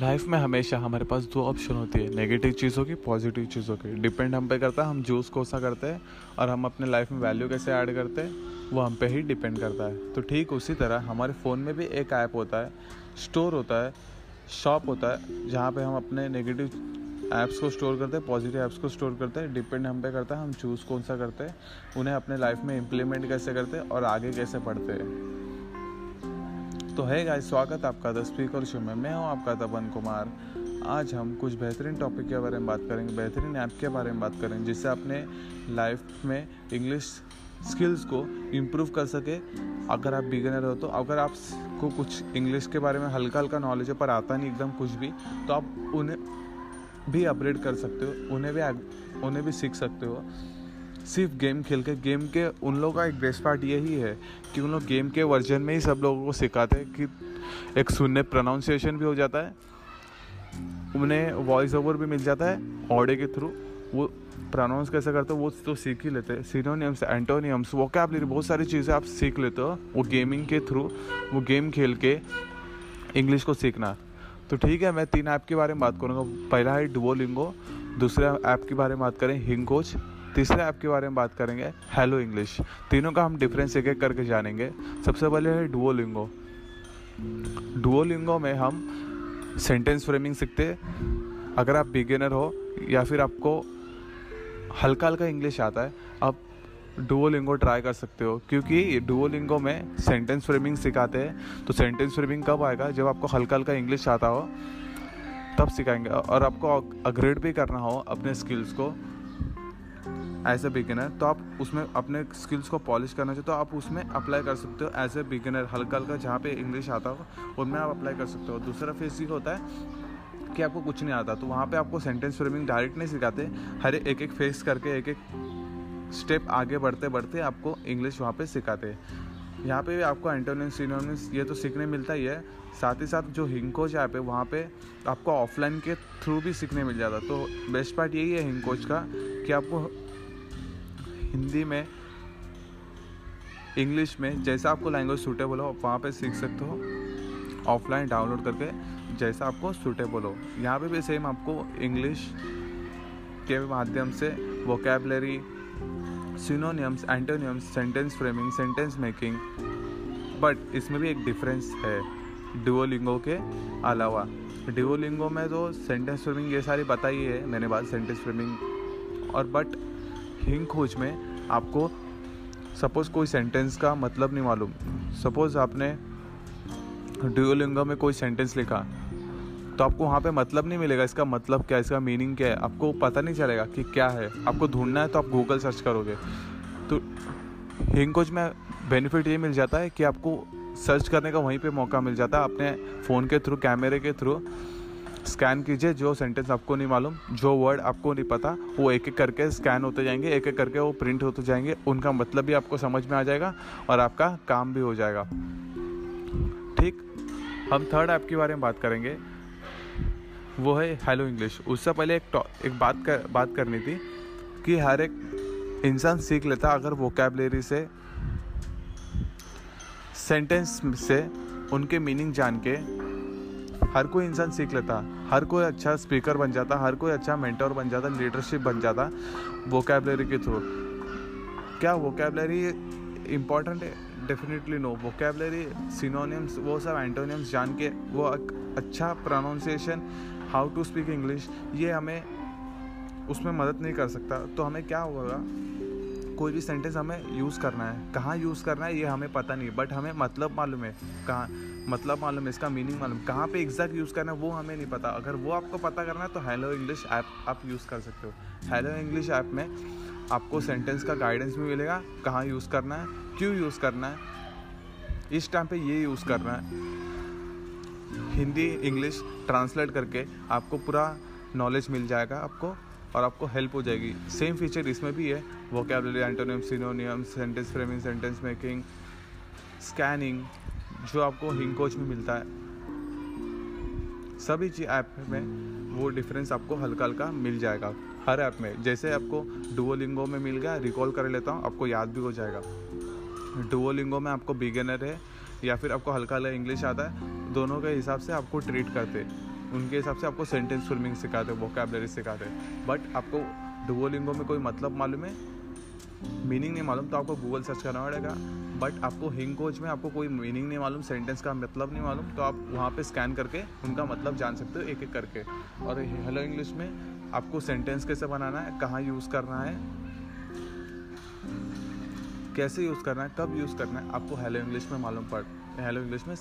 Life में हमेशा हमारे पास दो ऑप्शन होती है नेगेटिव चीज़ों की पॉजिटिव चीज़ों की। डिपेंड हम पे करता है, हम जूस कौन सा करते हैं और हम अपने लाइफ में वैल्यू कैसे ऐड करते हैं, वो हम पे ही डिपेंड करता है। तो ठीक उसी तरह हमारे फ़ोन में भी एक ऐप होता है स्टोर होता है शॉप होता है, जहाँ पे हम अपने नेगेटिव ऐप्स को स्टोर करते हैं पॉजिटिव ऐप्स को स्टोर करते हैं डिपेंड हम पे करता है, हम चूज़ कौन सा करते हैं, उन्हें अपने लाइफ में इम्प्लीमेंट कैसे करते हैं और आगे कैसे पढ़ते हैं। तो है गाइस स्वागत आपका द स्पीकर शो में। मैं हूँ आपका तपन कुमार आज हम कुछ बेहतरीन टॉपिक के बारे में बात करेंगे, बेहतरीन ऐप के बारे में बात करेंगे, जिससे अपने लाइफ में इंग्लिश स्किल्स को इम्प्रूव कर सके। अगर आप बिगनर हो तो अगर आपको कुछ इंग्लिश के बारे में हल्का हल्का नॉलेज है, पर आता नहीं एकदम कुछ भी तो आप उन्हें भी अपग्रेड कर सकते हो, उन्हें भी उन्हें भी सीख सकते हो। सिर्फ़ गेम खेल के, गेम के उन लोगों का एक बेस्ट पार्ट यही है कि उन लोग गेम के वर्जन में ही सब लोगों को सिखाते हैं कि एक सुनने प्रोनाउंसिएशन भी हो जाता है, उन्हें वॉइस ओवर भी मिल जाता है ऑडियो के थ्रू वो प्रोनाउंस कैसे करते हो, वो तो सीख ही लेते हैं। सीनोनियम्स एंटोनियम्स वो क्या आप बहुत सारी चीज़ें आप सीख लेते हो वो गेमिंग के थ्रू वो गेम खेल के इंग्लिश को सीखना। तो ठीक है, मैं तीन ऐप के बारे में बात करूँगा। पहला है डुओलिंगो दूसरे ऐप के बारे में बात करें हिंग कोच तीसरे ऐप के बारे में बात करेंगे हेलो इंग्लिश तीनों का हम डिफरेंस एक एक करके जानेंगे। सबसे पहले है डुओलिंगो डुओलिंगो में हम सेंटेंस फ्रेमिंग सीखते अगर आप बिगिनर हो, या फिर आपको हल्का हल्का इंग्लिश आता है, आप डुओलिंगो ट्राई कर सकते हो। क्योंकि डुओलिंगो में सेंटेंस फ्रेमिंग सिखाते हैं तो सेंटेंस फ्रेमिंग कब आएगा? जब आपको हल्का हल्का इंग्लिश आता हो, तब सिखाएँगे। और आपको अपग्रेड भी करना हो अपने स्किल्स को। एज ए बिगिनर तो आप उसमें अपने स्किल्स को पॉलिश करना चाहिए तो आप उसमें अप्लाई कर सकते हो एज ए बिगिनर हल्का हल्का जहाँ पे इंग्लिश आता हो, उनमें आप अप्लाई कर सकते हो। दूसरा फ़ेज़ ये होता है कि आपको कुछ नहीं आता तो वहाँ पे आपको सेंटेंस फ्रेमिंग डायरेक्ट नहीं सिखाते, हर एक एक फेस करके एक एक स्टेप आगे बढ़ते बढ़ते आपको इंग्लिश वहाँ पे सिखाते हैं। यहाँ पे भी आपको एंटोनियस सिनोनियस ये तो सीखने मिलता ही है, साथ ही साथ जो हिंकोच ऐप है, वहाँ पे आपको ऑफलाइन के थ्रू भी सीखने मिल जाता तो बेस्ट पार्ट यही है हिंकोच का कि आपको हिंदी में, इंग्लिश में, जैसा आपको लैंग्वेज सूटेबल हो, वहाँ पे सीख सकते हो। ऑफलाइन डाउनलोड करके जैसा आपको सूटेबल हो। यहाँ पे भी सेम आपको इंग्लिश के माध्यम से vocabulary synonyms antonyms sentence framing sentence making but इसमें भी एक डिफरेंस है डिवोलिंगो के अलावा। डिवोलिंगो में तो सेंटेंस फ्रेमिंग ये सारी बताई है, मैंने बात सेंटेंस फ्रेमिंग और बट हिंग खोज में आपको सपोज़ कोई सेंटेंस का मतलब नहीं मालूम। सपोज़ आपने ड्यूलिंगो में कोई सेंटेंस लिखा तो आपको वहाँ पे मतलब नहीं मिलेगा, इसका मतलब क्या है, इसका मीनिंग क्या है? आपको पता नहीं चलेगा कि क्या है। आपको ढूंढना है तो आप गूगल सर्च करोगे। तो हिंगकोच में बेनिफिट ये मिल जाता है कि आपको सर्च करने का वहीं पे मौका मिल जाता है, अपने फ़ोन के थ्रू कैमरे के थ्रू स्कैन कीजिए, जो सेंटेंस आपको नहीं मालूम, जो वर्ड आपको नहीं पता, वो एक एक करके स्कैन होते जाएँगे एक एक करके वो प्रिंट होते जाएँगे, उनका मतलब भी आपको समझ में आ जाएगा और आपका काम भी हो जाएगा। ठीक? हम थर्ड ऐप के बारे में बात करेंगे। वो है हेलो इंग्लिश उससे पहले एक एक बात कर, बात करनी थी कि हर एक इंसान सीख लेता अगर वोकेबलरी से सेंटेंस से, उनके मीनिंग जान के हर कोई इंसान सीख लेता, हर कोई अच्छा स्पीकर बन जाता, हर कोई अच्छा मेंटर बन जाता लीडरशिप बन जाता वोकेबलरी के थ्रू क्या वोकेबलरी इंपॉर्टेंट है? डेफिनेटली नो वोकेबलरी सिनोनियम्स वो सब एंटोनियम्स जान के, वो अच्छा pronunciation how to speak English ये हमें उसमें मदद नहीं कर सकता। तो हमें क्या होगा? कोई भी सेंटेंस हमें यूज़ करना है। कहाँ यूज़ करना है, ये हमें पता नहीं बट हमें मतलब मालूम है। कहाँ मतलब मालूम इसका मीनिंग मालूम कहाँ पे एग्जैक्ट यूज़ करना है, वो हमें नहीं पता। अगर वो आपको पता करना है तो हेलो इंग्लिश ऐप आप यूज़ कर सकते हो। हेलो इंग्लिश ऐप में आपको सेंटेंस का गाइडेंस भी मिलेगा, कहाँ यूज़ करना है, क्यों यूज़ करना है। इस टाइम पे ये यूज़ करना है। हिंदी इंग्लिश ट्रांसलेट करके आपको पूरा नॉलेज मिल जाएगा आपको और आपको हेल्प हो जाएगी। सेम फीचर इसमें भी है। Vocabulary antonym synonym sentence framing sentence making scanning जो आपको हिंग कोच में मिलता है। सभी चीज़ ऐप में वो डिफरेंस आपको हल्का हल्का मिल जाएगा। हर ऐप में। जैसे आपको डुओलिंगो में मिल गया रिकॉल कर लेता हूँ, आपको याद भी हो जाएगा। डुओलिंगो में आपको बिगेनर है, या फिर आपको हल्का हल्का इंग्लिश आता है, दोनों के हिसाब से आपको ट्रीट करते। उनके हिसाब से आपको सेंटेंस फॉर्मिंग सिखाते वोकेबलरी सिखाते। बट आपको डुओलिंगो में कोई मतलब मालूम है? मीनिंग नहीं मालूम तो आपको गूगल सर्च करना पड़ेगा। बट आपको हिंग कोच में आपको कोई मीनिंग नहीं मालूम सेंटेंस का मतलब नहीं मालूम तो आप वहाँ पे स्कैन करके उनका मतलब जान सकते हो एक एक करके। और हेलो इंग्लिश में आपको सेंटेंस कैसे बनाना है, कहाँ यूज़ करना है, कैसे यूज़ करना है, कब यूज़ करना है, आपको हेलो इंग्लिश में मालूम पड़ हेलो इंग्लिश में